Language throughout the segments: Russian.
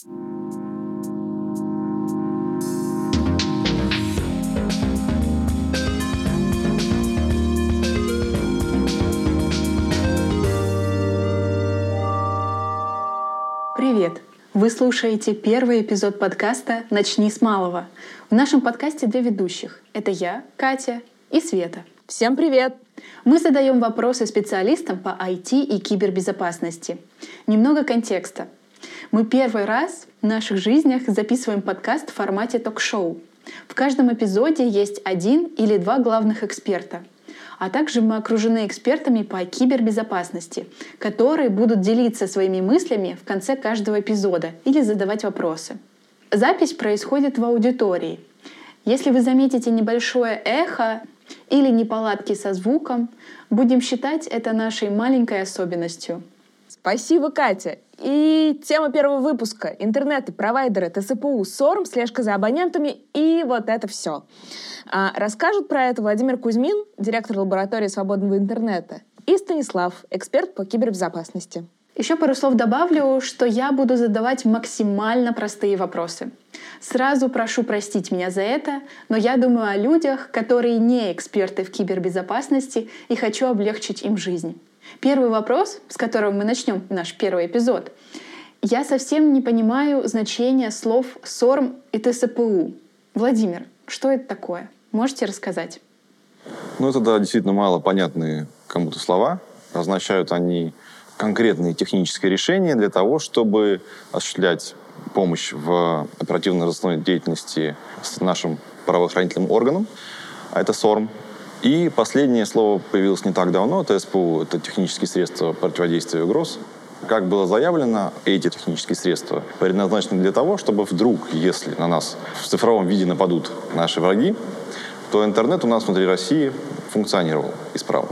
Привет! Вы слушаете первый эпизод подкаста «Начни с малого». В нашем подкасте две ведущих. Это я, Катя и Света. Всем привет! Мы задаем вопросы специалистам по IT и кибербезопасности. Немного контекста. Мы первый раз в наших жизнях записываем подкаст в формате ток-шоу. В каждом эпизоде есть один или два главных эксперта — а также мы окружены экспертами по кибербезопасности, которые будут делиться своими мыслями в конце каждого эпизода или задавать вопросы. Запись происходит в аудитории. Если вы заметите небольшое эхо или неполадки со звуком, будем считать это нашей маленькой особенностью. Спасибо, Катя. И тема первого выпуска — интернеты, провайдеры, ТСПУ, СОРМ, слежка за абонентами и вот это все. А расскажут про это Владимир Кузьмин, директор лаборатории свободного интернета, и Станислав, эксперт по кибербезопасности. Еще пару слов добавлю, что я буду задавать максимально простые вопросы. Сразу прошу простить меня за это, но я думаю о людях, которые не эксперты в кибербезопасности и хочу облегчить им жизнь. Первый вопрос, с которого мы начнем наш первый эпизод. Я совсем не понимаю значения слов СОРМ и ТСПУ. Владимир, что это такое? Можете рассказать? Ну, это, да, действительно мало понятные кому-то слова. Означают они конкретные технические решения для того, чтобы осуществлять помощь в оперативно-розыскной деятельности с нашим правоохранительным органом, а это СОРМ. И последнее слово появилось не так давно, это СПУ, это технические средства противодействия угроз. Как было заявлено, эти технические средства предназначены для того, чтобы вдруг, если на нас в цифровом виде нападут наши враги, то интернет у нас внутри России функционировал исправно.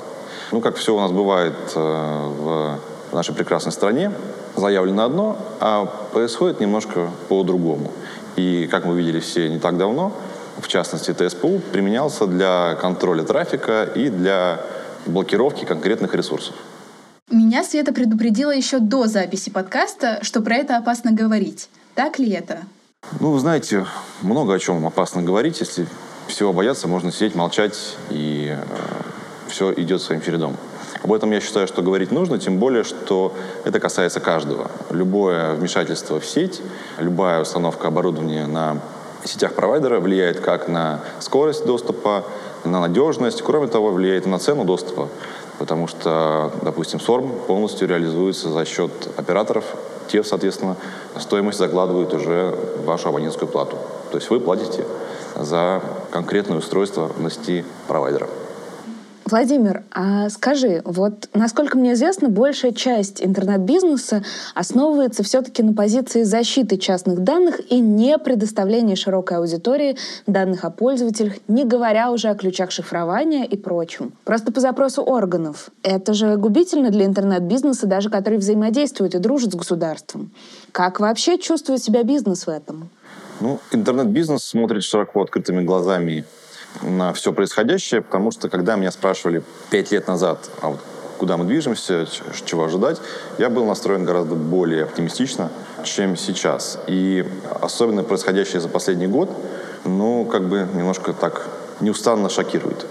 Ну, как все у нас бывает э, в нашей прекрасной стране, заявлено одно, а происходит немножко по-другому. И, как мы видели все не так давно, в частности ТСПУ, применялся для контроля трафика и для блокировки конкретных ресурсов. Меня Света предупредила еще до записи подкаста, что про это опасно говорить. Так ли это? Ну, вы знаете, много о чем опасно говорить. Если всего бояться, можно сидеть, молчать, и э, все идет своим чередом. Об этом я считаю, что говорить нужно, тем более, что это касается каждого. Любое вмешательство в сеть, любая установка оборудования на сетях провайдера влияет как на скорость доступа, на надежность, кроме того, влияет и на цену доступа, потому что, допустим, СОРМ полностью реализуется за счет операторов, те, соответственно, стоимость закладывают уже в вашу абонентскую плату. То есть вы платите за конкретное устройство в сети провайдера. Владимир, а скажи, вот насколько мне известно, большая часть интернет-бизнеса основывается все-таки на позиции защиты частных данных и не предоставления широкой аудитории данных о пользователях, не говоря уже о ключах шифрования и прочем. Просто по запросу органов. Это же губительно для интернет-бизнеса, даже который взаимодействует и дружит с государством. Как вообще чувствует себя бизнес в этом? Ну, интернет-бизнес смотрит широко открытыми глазами на все происходящее, потому что когда меня спрашивали пять лет назад, а вот куда мы движемся, чего ожидать, я был настроен гораздо более оптимистично, чем сейчас. И особенно происходящее за последний год, ну, как бы немножко так неустанно шокирует.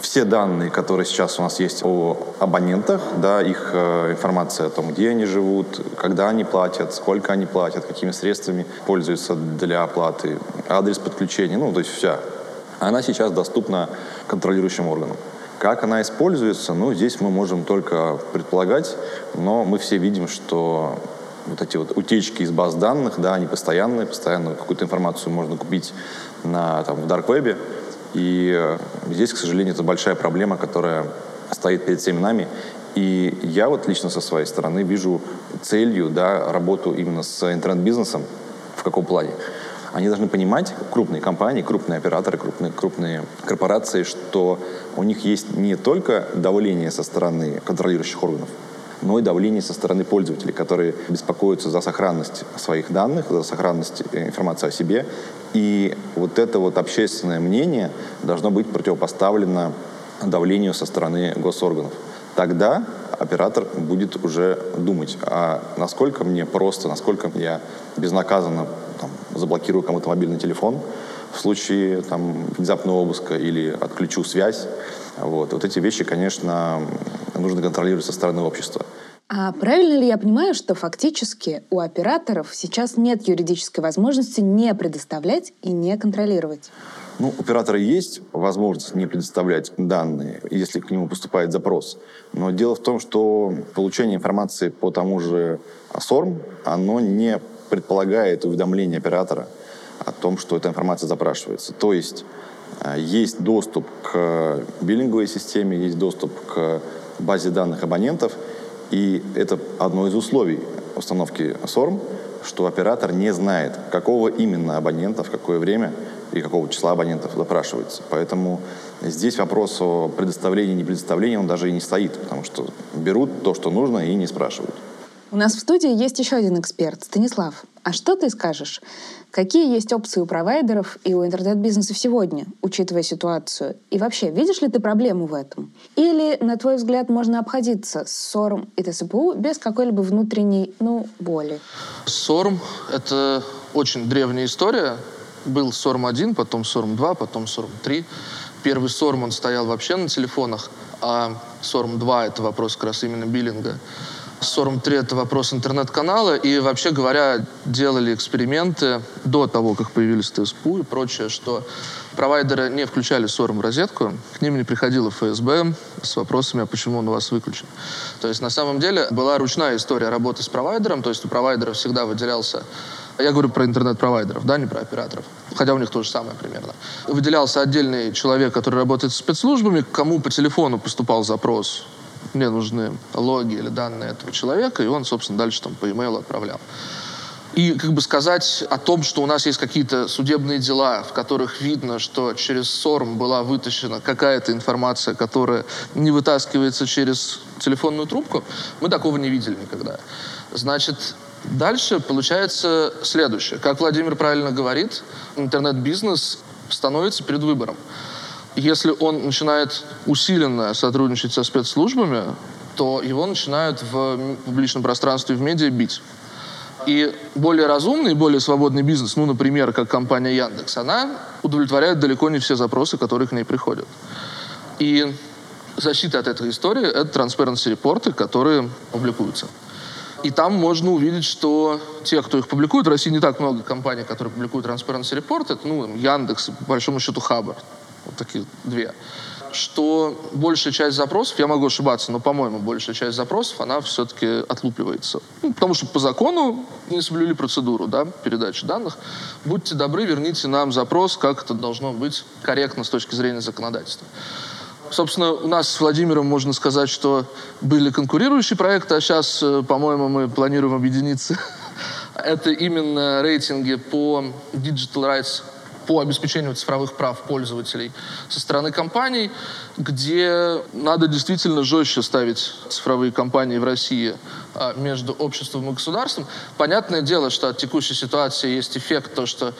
Все данные, которые сейчас у нас есть о абонентах, да, их э, информация о том, где они живут, когда они платят, сколько они платят, какими средствами пользуются для оплаты, адрес подключения, ну, то есть вся она сейчас доступна контролирующим органам. Как она используется, ну, здесь мы можем только предполагать, но мы все видим, что вот эти вот утечки из баз данных, да, они постоянные, постоянно какую-то информацию можно купить на, там, в дарквебе, и здесь, к сожалению, это большая проблема, которая стоит перед всеми нами, и я вот лично со своей стороны вижу целью, да, работу именно с интернет-бизнесом, в каком плане? Они должны понимать, крупные компании, крупные операторы, крупные, крупные корпорации, что у них есть не только давление со стороны контролирующих органов, но и давление со стороны пользователей, которые беспокоятся за сохранность своих данных, за сохранность э, информации о себе. И вот это вот общественное мнение должно быть противопоставлено давлению со стороны госорганов. Тогда оператор будет уже думать, а насколько мне просто, насколько я безнаказанно заблокирую кому-то мобильный телефон в случае там, внезапного обыска или отключу связь. Вот. вот эти вещи, конечно, нужно контролировать со стороны общества. А правильно ли я понимаю, что фактически у операторов сейчас нет юридической возможности не предоставлять и не контролировать? Ну, у оператора есть возможность не предоставлять данные, если к нему поступает запрос. Но дело в том, что получение информации по тому же СОРМ, оно не предполагает уведомление оператора о том, что эта информация запрашивается. То есть э, есть доступ к биллинговой системе, есть доступ к базе данных абонентов – и это одно из условий установки СОРМ, что оператор не знает, какого именно абонента, в какое время и какого числа абонентов запрашивается. Поэтому здесь вопрос о предоставлении, не предоставлении, он даже и не стоит, потому что берут то, что нужно, и не спрашивают. У нас в студии есть еще один эксперт, Станислав. А что ты скажешь? Какие есть опции у провайдеров и у интернет-бизнеса сегодня, учитывая ситуацию? И вообще, видишь ли ты проблему в этом? Или, на твой взгляд, можно обходиться с СОРМ и ТСПУ без какой-либо внутренней, ну, боли? СОРМ — это очень древняя история. Был СОРМ-1, потом СОРМ-2, потом СОРМ-3. Первый СОРМ, он стоял вообще на телефонах, а СОРМ-2 — это вопрос как раз именно биллинга. Сорм-3 — это вопрос интернет-канала. И, вообще говоря, делали эксперименты до того, как появились ТСПУ и прочее, что провайдеры не включали Сорм в розетку, к ним не приходило ФСБ с вопросами, а почему он у вас выключен. То есть, на самом деле, была ручная история работы с провайдером, то есть у провайдера всегда выделялся я говорю про интернет-провайдеров, да, не про операторов. Хотя у них то же самое примерно. Выделялся отдельный человек, который работает с спецслужбами, кому по телефону поступал запрос мне нужны логи или данные этого человека, и он, собственно, дальше там по e-mail отправлял. И как бы сказать о том, что у нас есть какие-то судебные дела, в которых видно, что через СОРМ была вытащена какая-то информация, которая не вытаскивается через телефонную трубку, мы такого не видели никогда. Значит, дальше получается следующее. Как Владимир правильно говорит, интернет-бизнес становится перед выбором если он начинает усиленно сотрудничать со спецслужбами, то его начинают в публичном пространстве в медиа бить. И более разумный, более свободный бизнес, ну, например, как компания Яндекс, она удовлетворяет далеко не все запросы, которые к ней приходят. И защита от этой истории — это transparency репорты, которые публикуются. И там можно увидеть, что те, кто их публикует, в России не так много компаний, которые публикуют transparency репорты, это, ну, Яндекс, по большому счету, Хабар вот такие две, что большая часть запросов, я могу ошибаться, но, по-моему, большая часть запросов, она все-таки отлупливается. Ну, потому что по закону не соблюли процедуру да, передачи данных. Будьте добры, верните нам запрос, как это должно быть корректно с точки зрения законодательства. Собственно, у нас с Владимиром можно сказать, что были конкурирующие проекты, а сейчас, э, по-моему, мы планируем объединиться. Это именно рейтинги по Digital Rights по обеспечению цифровых прав пользователей со стороны компаний, где надо действительно жестче ставить цифровые компании в России а, между обществом и государством. Понятное дело, что от текущей ситуации есть эффект, то, что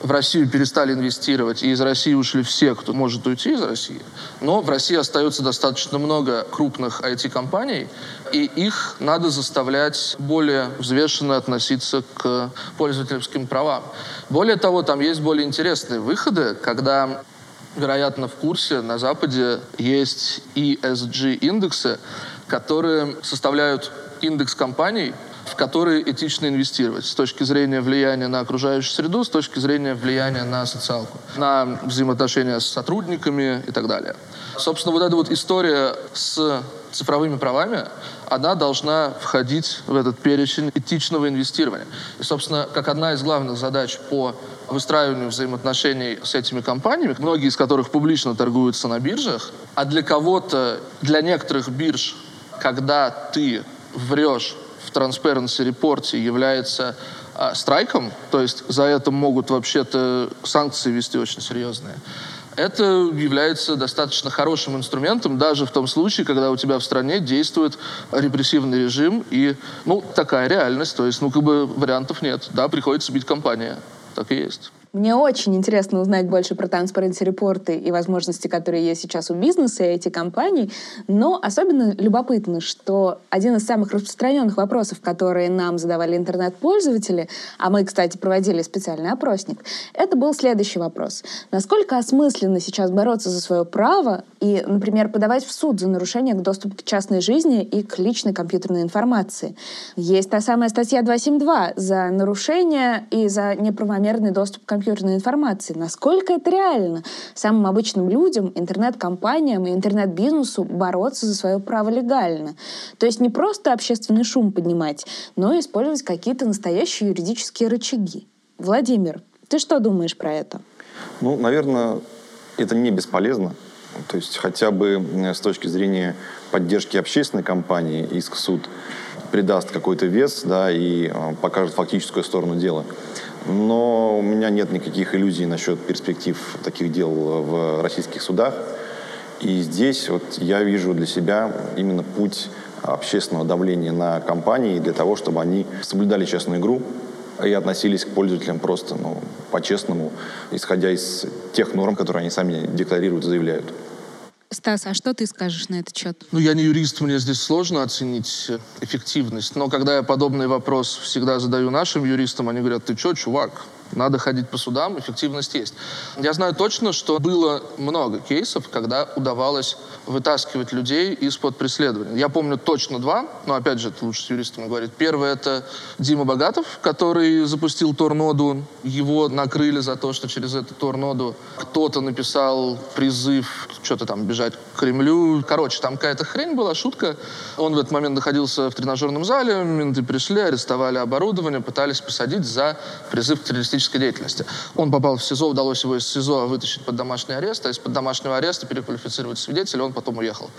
в Россию перестали инвестировать, и из России ушли все, кто может уйти из России. Но в России остается достаточно много крупных IT-компаний, и их надо заставлять более взвешенно относиться к пользовательским правам. Более того, там есть более интересные выходы, когда вероятно, в курсе, на Западе есть ESG-индексы, которые составляют индекс компаний, в которые этично инвестировать с точки зрения влияния на окружающую среду, с точки зрения влияния на социалку, на взаимоотношения с сотрудниками и так далее. Собственно, вот эта вот история с цифровыми правами, она должна входить в этот перечень этичного инвестирования. И, собственно, как одна из главных задач по выстраиванию взаимоотношений с этими компаниями, многие из которых публично торгуются на биржах, а для кого-то, для некоторых бирж, когда ты врешь в Transparency репорте является а, страйком, то есть за это могут вообще-то санкции вести очень серьезные, это является достаточно хорошим инструментом даже в том случае, когда у тебя в стране действует репрессивный режим и, ну, такая реальность. То есть, ну, как бы вариантов нет. Да, приходится бить компания. Так и есть. Мне очень интересно узнать больше про Transparency репорты и возможности, которые есть сейчас у бизнеса и IT-компаний, но особенно любопытно, что один из самых распространенных вопросов, которые нам задавали интернет-пользователи, а мы, кстати, проводили специальный опросник, это был следующий вопрос. Насколько осмысленно сейчас бороться за свое право и, например, подавать в суд за нарушение к доступу к частной жизни и к личной компьютерной информации? Есть та самая статья 272 за нарушение и за неправомерный доступ к компьютерной информации. Насколько это реально самым обычным людям, интернет-компаниям и интернет-бизнесу бороться за свое право легально? То есть не просто общественный шум поднимать, но и использовать какие-то настоящие юридические рычаги. Владимир, ты что думаешь про это? Ну, наверное, это не бесполезно. То есть хотя бы с точки зрения поддержки общественной компании иск в суд придаст какой-то вес да, и э, покажет фактическую сторону дела. Но у меня нет никаких иллюзий насчет перспектив таких дел в российских судах. И здесь вот я вижу для себя именно путь общественного давления на компании для того, чтобы они соблюдали честную игру и относились к пользователям просто ну, по-честному, исходя из тех норм, которые они сами декларируют и заявляют. Стас, а что ты скажешь на этот счет? Ну, я не юрист, мне здесь сложно оценить эффективность. Но когда я подобный вопрос всегда задаю нашим юристам, они говорят, ты что, чувак, надо ходить по судам, эффективность есть. Я знаю точно, что было много кейсов, когда удавалось вытаскивать людей из-под преследования. Я помню точно два, но опять же, это лучше с юристами говорить. Первый — это Дима Богатов, который запустил торноду. Его накрыли за то, что через эту торноду кто-то написал призыв что-то там бежать к Кремлю. Короче, там какая-то хрень была, шутка. Он в этот момент находился в тренажерном зале, менты пришли, арестовали оборудование, пытались посадить за призыв к террористическому террористической деятельности. Он попал в СИЗО, удалось его из СИЗО вытащить под домашний арест, а из-под домашнего ареста переквалифицировать свидетеля, он потом уехал.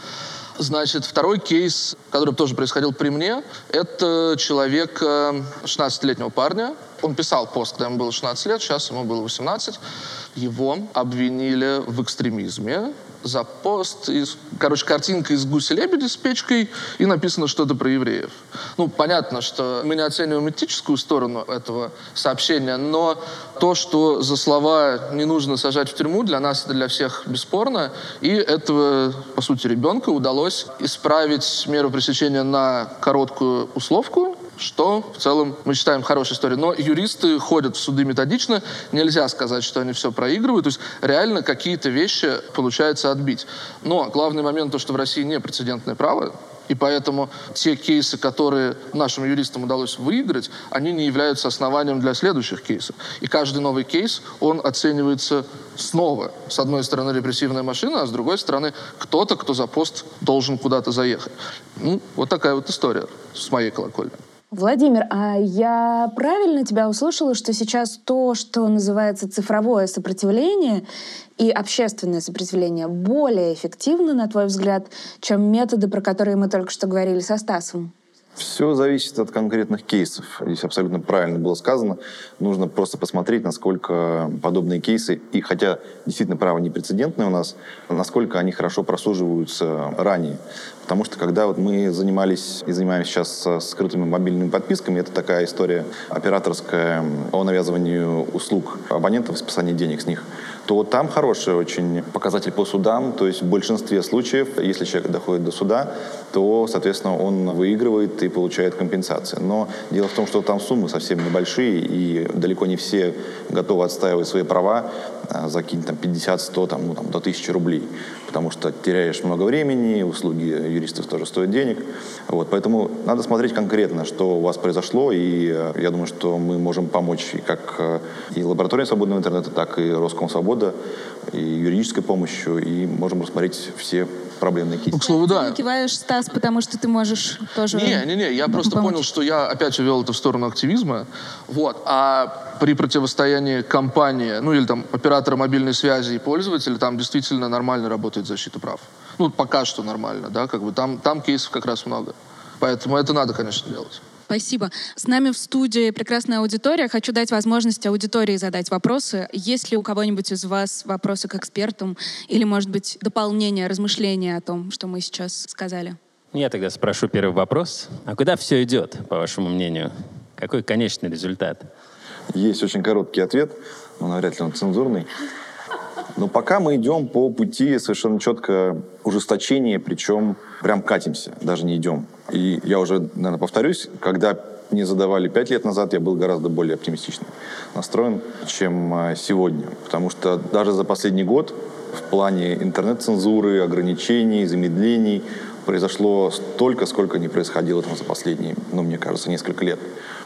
Значит, второй кейс, который тоже происходил при мне, это человек 16-летнего парня. Он писал пост, когда ему было 16 лет, сейчас ему было 18. Его обвинили в экстремизме, за пост. Из, короче, картинка из гуся-лебеди с печкой, и написано что-то про евреев. Ну, понятно, что мы не оцениваем этическую сторону этого сообщения, но то, что за слова не нужно сажать в тюрьму, для нас это для всех бесспорно. И этого, по сути, ребенка удалось исправить меру пресечения на короткую условку, что в целом мы считаем хорошей историей. Но юристы ходят в суды методично, нельзя сказать, что они все проигрывают, то есть реально какие-то вещи получается отбить. Но главный момент то, что в России не прецедентное право, и поэтому те кейсы, которые нашим юристам удалось выиграть, они не являются основанием для следующих кейсов. И каждый новый кейс, он оценивается снова. С одной стороны репрессивная машина, а с другой стороны кто-то, кто за пост должен куда-то заехать. Ну, вот такая вот история с моей колокольни. Владимир, а я правильно тебя услышала, что сейчас то, что называется цифровое сопротивление и общественное сопротивление, более эффективно, на твой взгляд, чем методы, про которые мы только что говорили со Стасом? Все зависит от конкретных кейсов. Здесь абсолютно правильно было сказано. Нужно просто посмотреть, насколько подобные кейсы, и хотя действительно право непрецедентное у нас, насколько они хорошо просуживаются ранее. Потому что когда вот мы занимались и занимаемся сейчас скрытыми мобильными подписками, это такая история операторская о навязывании услуг абонентов и списании денег с них то там хороший очень показатель по судам. То есть в большинстве случаев, если человек доходит до суда, то, соответственно, он выигрывает и получает компенсацию. Но дело в том, что там суммы совсем небольшие, и далеко не все готовы отстаивать свои права а, за какие-то там 50, 100, там, ну, там, до 1000 рублей. Потому что теряешь много времени, услуги юристов тоже стоят денег. Вот, поэтому надо смотреть конкретно, что у вас произошло, и э, я думаю, что мы можем помочь и как э, и лаборатория свободного интернета, так и Роскомсвобода, и юридической помощью, и можем рассмотреть все проблемные кейсы. Ну, к слову, да. Ты киваешь, Стас, потому что ты можешь тоже... Не, не, не, я просто помочь. понял, что я опять вел это в сторону активизма. Вот. А при противостоянии компании, ну или там оператора мобильной связи и пользователя, там действительно нормально работает защита прав. Ну, пока что нормально, да, как бы там, там кейсов как раз много. Поэтому это надо, конечно, делать. Спасибо. С нами в студии прекрасная аудитория. Хочу дать возможность аудитории задать вопросы. Есть ли у кого-нибудь из вас вопросы к экспертам или, может быть, дополнение, размышления о том, что мы сейчас сказали? Я тогда спрошу первый вопрос. А куда все идет, по вашему мнению? Какой конечный результат? Есть очень короткий ответ. но навряд ли он цензурный. Но пока мы идем по пути совершенно четко ужесточения, причем прям катимся, даже не идем. И я уже, наверное, повторюсь, когда мне задавали пять лет назад, я был гораздо более оптимистично настроен, чем а, сегодня. Потому что даже за последний год в плане интернет-цензуры, ограничений, замедлений произошло столько, сколько не происходило там за последние, ну, мне кажется, несколько лет.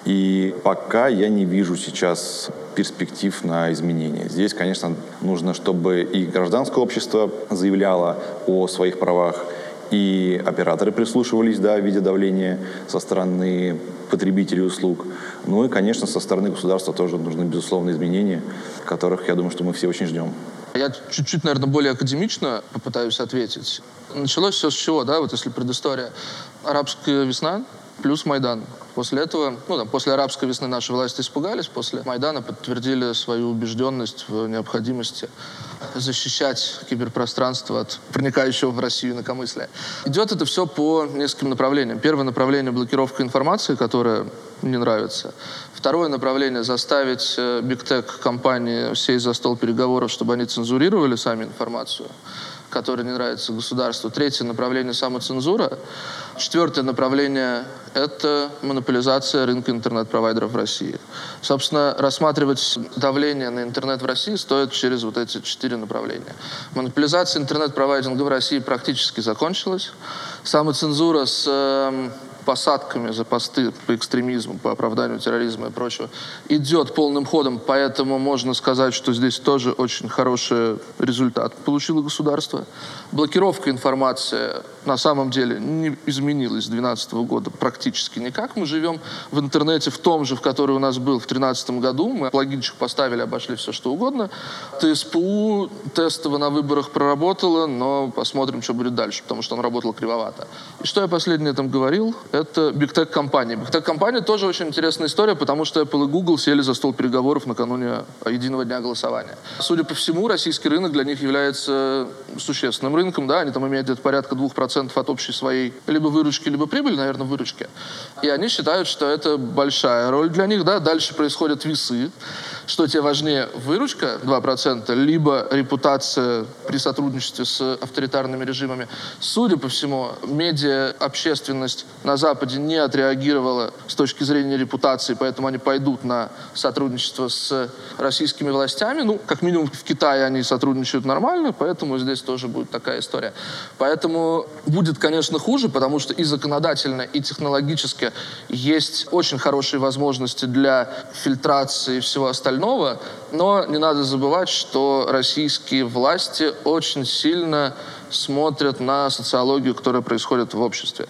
И пока я не вижу сейчас перспектив на изменения. Здесь, конечно, нужно, чтобы и гражданское общество заявляло о своих правах, и операторы прислушивались, да, в виде давления со стороны потребителей услуг. Ну и, конечно, со стороны государства тоже нужны, безусловно, изменения, которых, я думаю, что мы все очень ждем. Я чуть-чуть, наверное, более академично попытаюсь ответить. Началось все с чего, да, вот если предыстория. Арабская весна плюс Майдан. После этого, ну, там, после арабской весны наши власти испугались, после Майдана подтвердили свою убежденность в необходимости защищать киберпространство от проникающего в Россию инакомыслия. Идет это все по нескольким направлениям. Первое направление — блокировка информации, которая не нравится. Второе направление — заставить бигтек компании сесть за стол переговоров, чтобы они цензурировали сами информацию которая не нравится государству. Третье направление — самоцензура. Четвертое направление — это монополизация рынка интернет-провайдеров в России. Собственно, рассматривать давление на интернет в России стоит через вот эти четыре направления. Монополизация интернет-провайдинга в России практически закончилась. Самоцензура с эм, посадками за посты по экстремизму, по оправданию терроризма и прочего, идет полным ходом, поэтому можно сказать, что здесь тоже очень хороший результат получило государство. Блокировка информации на самом деле не изменилась с 2012 года практически никак. Мы живем в интернете в том же, в который у нас был в 2013 году. Мы плагинчик поставили, обошли все что угодно. ТСПУ тестово на выборах проработала, но посмотрим, что будет дальше, потому что он работал кривовато. И что я последнее там говорил? это бигтек компания. Бигтек компания тоже очень интересная история, потому что Apple и Google сели за стол переговоров накануне единого дня голосования. Судя по всему, российский рынок для них является существенным рынком, да, они там имеют где-то порядка 2% от общей своей либо выручки, либо прибыли, наверное, выручки. И они считают, что это большая роль для них, да, дальше происходят весы, что тебе важнее выручка 2%, либо репутация при сотрудничестве с авторитарными режимами. Судя по всему, медиа, общественность на Западе не отреагировала с точки зрения репутации, поэтому они пойдут на сотрудничество с российскими властями. Ну, как минимум в Китае они сотрудничают нормально, поэтому здесь тоже будет такая история. Поэтому будет, конечно, хуже, потому что и законодательно, и технологически есть очень хорошие возможности для фильтрации и всего остального, но не надо забывать, что российские власти очень сильно смотрят на социологию, которая происходит в обществе.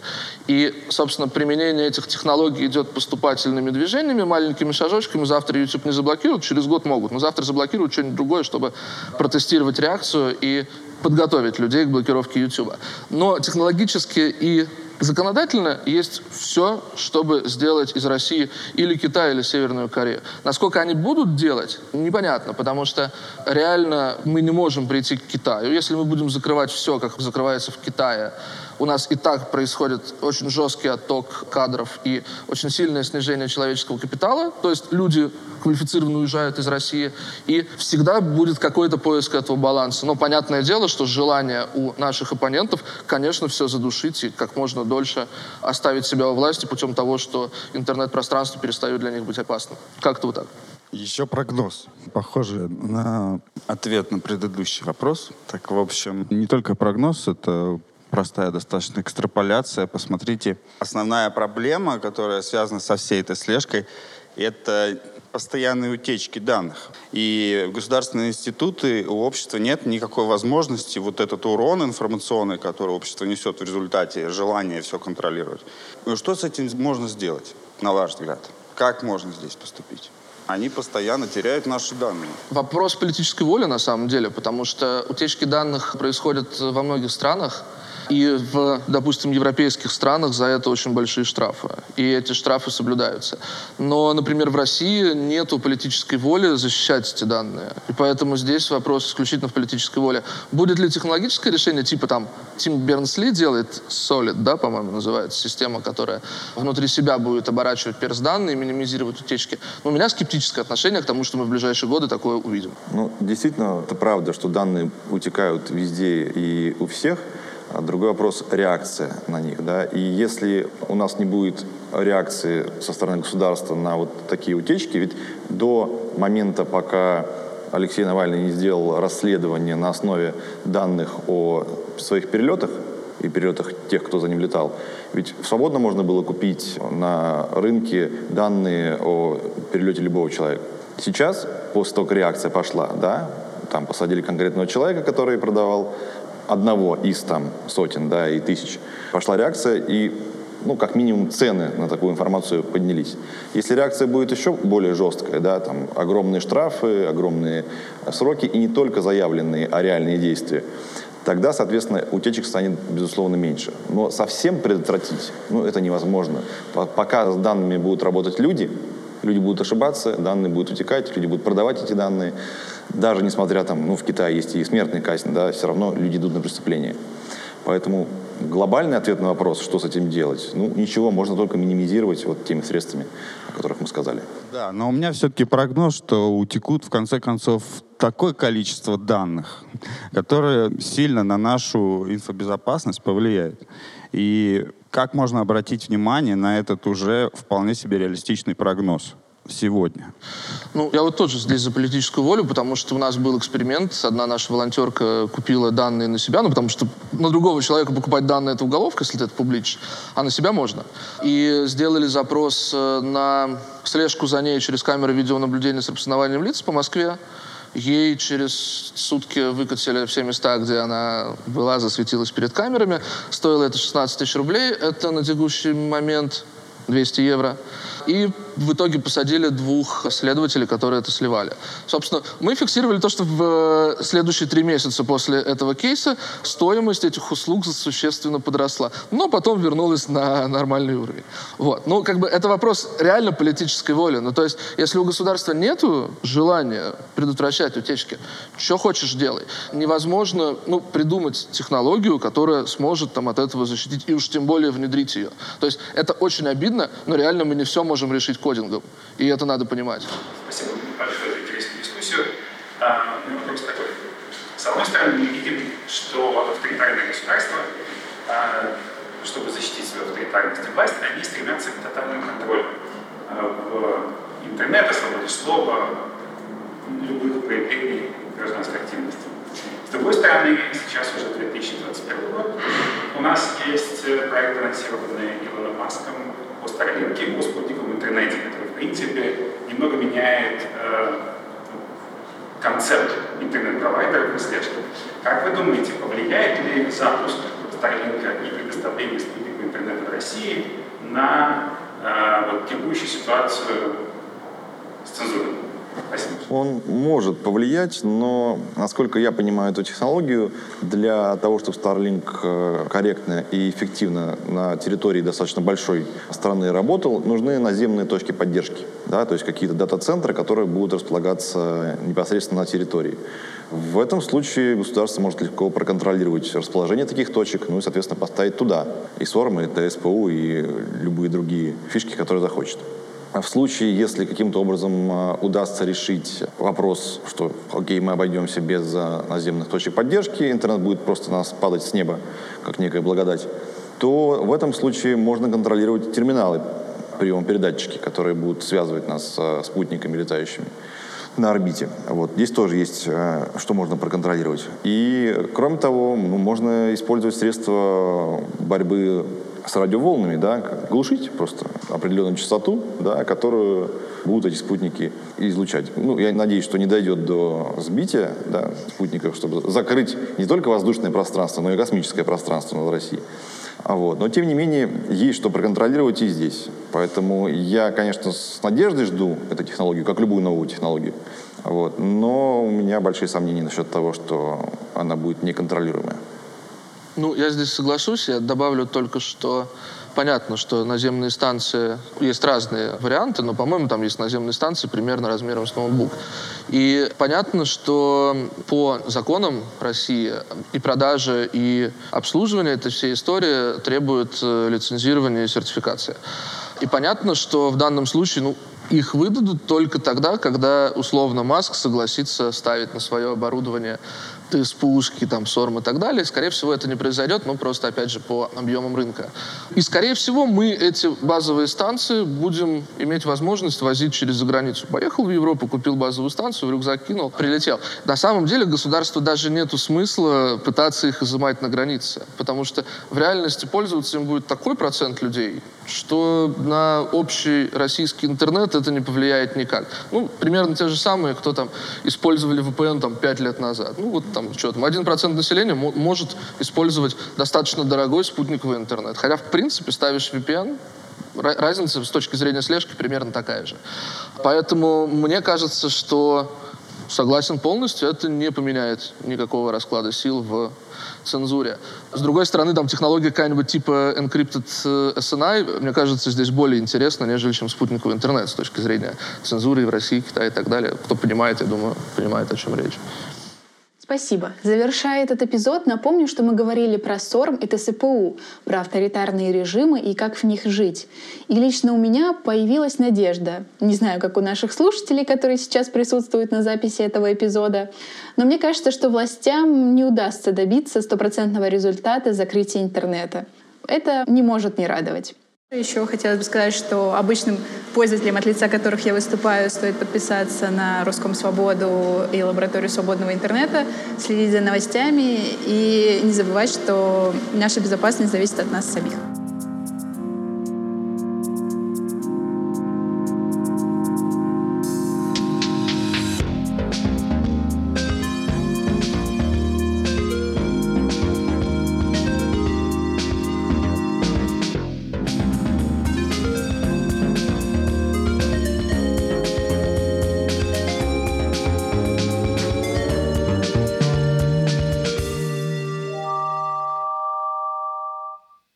И, собственно, применение этих технологий идет поступательными движениями, маленькими шажочками. Завтра YouTube не заблокируют, через год могут. Но завтра заблокируют что-нибудь другое, чтобы протестировать реакцию и подготовить людей к блокировке YouTube. Но технологически и Законодательно есть все, чтобы сделать из России или Китай, или Северную Корею. Насколько они будут делать, непонятно, потому что реально мы не можем прийти к Китаю. Если мы будем закрывать все, как закрывается в Китае, у нас и так происходит очень жесткий отток кадров и очень сильное снижение человеческого капитала. То есть люди квалифицированно уезжают из России. И всегда будет какой-то поиск этого баланса. Но понятное дело, что желание у наших оппонентов, конечно, все задушить и как можно дольше оставить себя у власти путем того, что интернет-пространство перестает для них быть опасным. Как-то вот так. Еще прогноз, похоже на ответ на предыдущий вопрос. Так, в общем, не только прогноз, это простая достаточно экстраполяция. Посмотрите, основная проблема, которая связана со всей этой слежкой, это постоянные утечки данных. И государственные институты, у общества нет никакой возможности вот этот урон информационный, который общество несет в результате желания все контролировать. Ну, что с этим можно сделать, на ваш взгляд? Как можно здесь поступить? они постоянно теряют наши данные. Вопрос политической воли на самом деле, потому что утечки данных происходят во многих странах, И в, допустим, европейских странах за это очень большие штрафы. И эти штрафы соблюдаются. Но, например, в России нет политической воли защищать эти данные. И поэтому здесь вопрос исключительно в политической воле. Будет ли технологическое решение, типа там Тим Бернсли делает Solid, да, по-моему, называется, система, которая внутри себя будет оборачивать перс-данные, минимизировать утечки. Но у меня скептическое отношение к тому, что мы в ближайшие годы такое увидим. Ну, действительно, это правда, что данные утекают везде и у всех. А другой вопрос – реакция на них. Да? И если у нас не будет реакции со стороны государства на вот такие утечки, ведь до момента, пока Алексей Навальный не сделал расследование на основе данных о своих перелетах и перелетах тех, кто за ним летал, ведь свободно можно было купить на рынке данные о перелете любого человека. Сейчас, после того, как реакция пошла, да, там посадили конкретного человека, который продавал одного из там сотен, да, и тысяч, пошла реакция, и ну, как минимум, цены на такую информацию поднялись. Если реакция будет еще более жесткая, да, там огромные штрафы, огромные сроки, и не только заявленные, а реальные действия, тогда, соответственно, утечек станет, безусловно, меньше. Но совсем предотвратить, ну, это невозможно. Пока с данными будут работать люди, люди будут ошибаться, данные будут утекать, люди будут продавать эти данные, даже несмотря там, ну, в Китае есть и смертная казнь, да, все равно люди идут на преступление. Поэтому глобальный ответ на вопрос, что с этим делать, ну, ничего, можно только минимизировать вот теми средствами, о которых мы сказали. Да, но у меня все-таки прогноз, что утекут, в конце концов, такое количество данных, которое сильно на нашу инфобезопасность повлияет. И как можно обратить внимание на этот уже вполне себе реалистичный прогноз? Сегодня? Ну, я вот тоже здесь за политическую волю, потому что у нас был эксперимент. Одна наша волонтерка купила данные на себя, ну, потому что на другого человека покупать данные — это уголовка, если ты это публичишь, а на себя можно. И сделали запрос э, на слежку за ней через камеры видеонаблюдения с распознаванием лиц по Москве. Ей через сутки выкатили все места, где она была, засветилась перед камерами. Стоило это 16 тысяч рублей. Это на текущий момент 200 евро. И в итоге посадили двух следователей, которые это сливали. Собственно, мы фиксировали то, что в э, следующие три месяца после этого кейса стоимость этих услуг существенно подросла. Но потом вернулась на нормальный уровень. Вот. Ну, как бы это вопрос реально политической воли. Ну, то есть, если у государства нет желания предотвращать утечки, что хочешь делай. Невозможно ну, придумать технологию, которая сможет там, от этого защитить, и уж тем более внедрить ее. То есть это очень обидно, но реально мы не все можем решить кодингом. И это надо понимать. Спасибо большое за интересную дискуссию. А, у вопрос такой. С одной стороны, мы видим, что авторитарные государства, а, чтобы защитить свою авторитарность и власть, они стремятся к тотальному контролю а, в интернета, свободе слова, любых проявлений гражданской активности. С другой стороны, сейчас уже 2021 год, у нас есть э, проект, анонсированный Илоном Маском о Starlink, о спутниковом интернете, который, в принципе, немного меняет э, концепт интернет-провайдеров и слежки. Как вы думаете, повлияет ли запуск Starlink и предоставление спутникового интернета в России на э, вот, текущую ситуацию с цензурой? Он может повлиять, но, насколько я понимаю эту технологию, для того, чтобы Starlink э, корректно и эффективно на территории достаточно большой страны работал, нужны наземные точки поддержки. Да, то есть какие-то дата-центры, которые будут располагаться непосредственно на территории. В этом случае государство может легко проконтролировать расположение таких точек, ну и, соответственно, поставить туда и СОРМ, и ТСПУ, и любые другие фишки, которые захочет. А в случае, если каким-то образом а, удастся решить вопрос, что, окей, мы обойдемся без а, наземных точек поддержки, интернет будет просто нас падать с неба, как некая благодать, то в этом случае можно контролировать терминалы прием-передатчики, которые будут связывать нас с спутниками летающими на орбите. Вот. Здесь тоже есть, что можно проконтролировать. И, кроме того, ну, можно использовать средства борьбы с радиоволнами, да, глушить просто определенную частоту, да, которую будут эти спутники излучать. Ну, я надеюсь, что не дойдет до сбития да, спутников, чтобы закрыть не только воздушное пространство, но и космическое пространство над Россией. А вот. Но, тем не менее, есть что проконтролировать и здесь. Поэтому я, конечно, с надеждой жду эту технологию, как любую новую технологию. Вот. Но у меня большие сомнения насчет того, что она будет неконтролируемая. Ну, я здесь соглашусь. Я добавлю только, что понятно, что наземные станции, есть разные варианты, но, по-моему, там есть наземные станции примерно размером с ноутбук. И понятно, что по законам России и продажа, и обслуживание этой всей истории требуют э, лицензирования и сертификации. И понятно, что в данном случае, ну, их выдадут только тогда, когда условно Маск согласится ставить на свое оборудование ТСПУшки, там, СОРМ и так далее. Скорее всего, это не произойдет, ну, просто, опять же, по объемам рынка. И, скорее всего, мы эти базовые станции будем иметь возможность возить через границу. Поехал в Европу, купил базовую станцию, в рюкзак кинул, прилетел. На самом деле, государству даже нету смысла пытаться их изымать на границе, потому что в реальности пользоваться им будет такой процент людей, что на общий российский интернет это не повлияет никак. Ну, примерно те же самые, кто там использовали VPN там 5 лет назад. Ну, вот там, что там, 1% населения может использовать достаточно дорогой спутниковый интернет. Хотя, в принципе, ставишь VPN, разница с точки зрения слежки примерно такая же. Поэтому мне кажется, что согласен полностью, это не поменяет никакого расклада сил в цензуре. С другой стороны, там технология какая-нибудь типа encrypted э, SNI, мне кажется, здесь более интересна, нежели чем спутниковый интернет с точки зрения цензуры в России, Китае и так далее. Кто понимает, я думаю, понимает, о чем речь. Спасибо. Завершая этот эпизод, напомню, что мы говорили про СОРМ и ТСПУ, про авторитарные режимы и как в них жить. И лично у меня появилась надежда. Не знаю, как у наших слушателей, которые сейчас присутствуют на записи этого эпизода, но мне кажется, что властям не удастся добиться стопроцентного результата закрытия интернета. Это не может не радовать. Еще хотелось бы сказать, что обычным пользователям, от лица которых я выступаю, стоит подписаться на Русском Свободу и Лабораторию свободного интернета, следить за новостями и не забывать, что наша безопасность зависит от нас самих.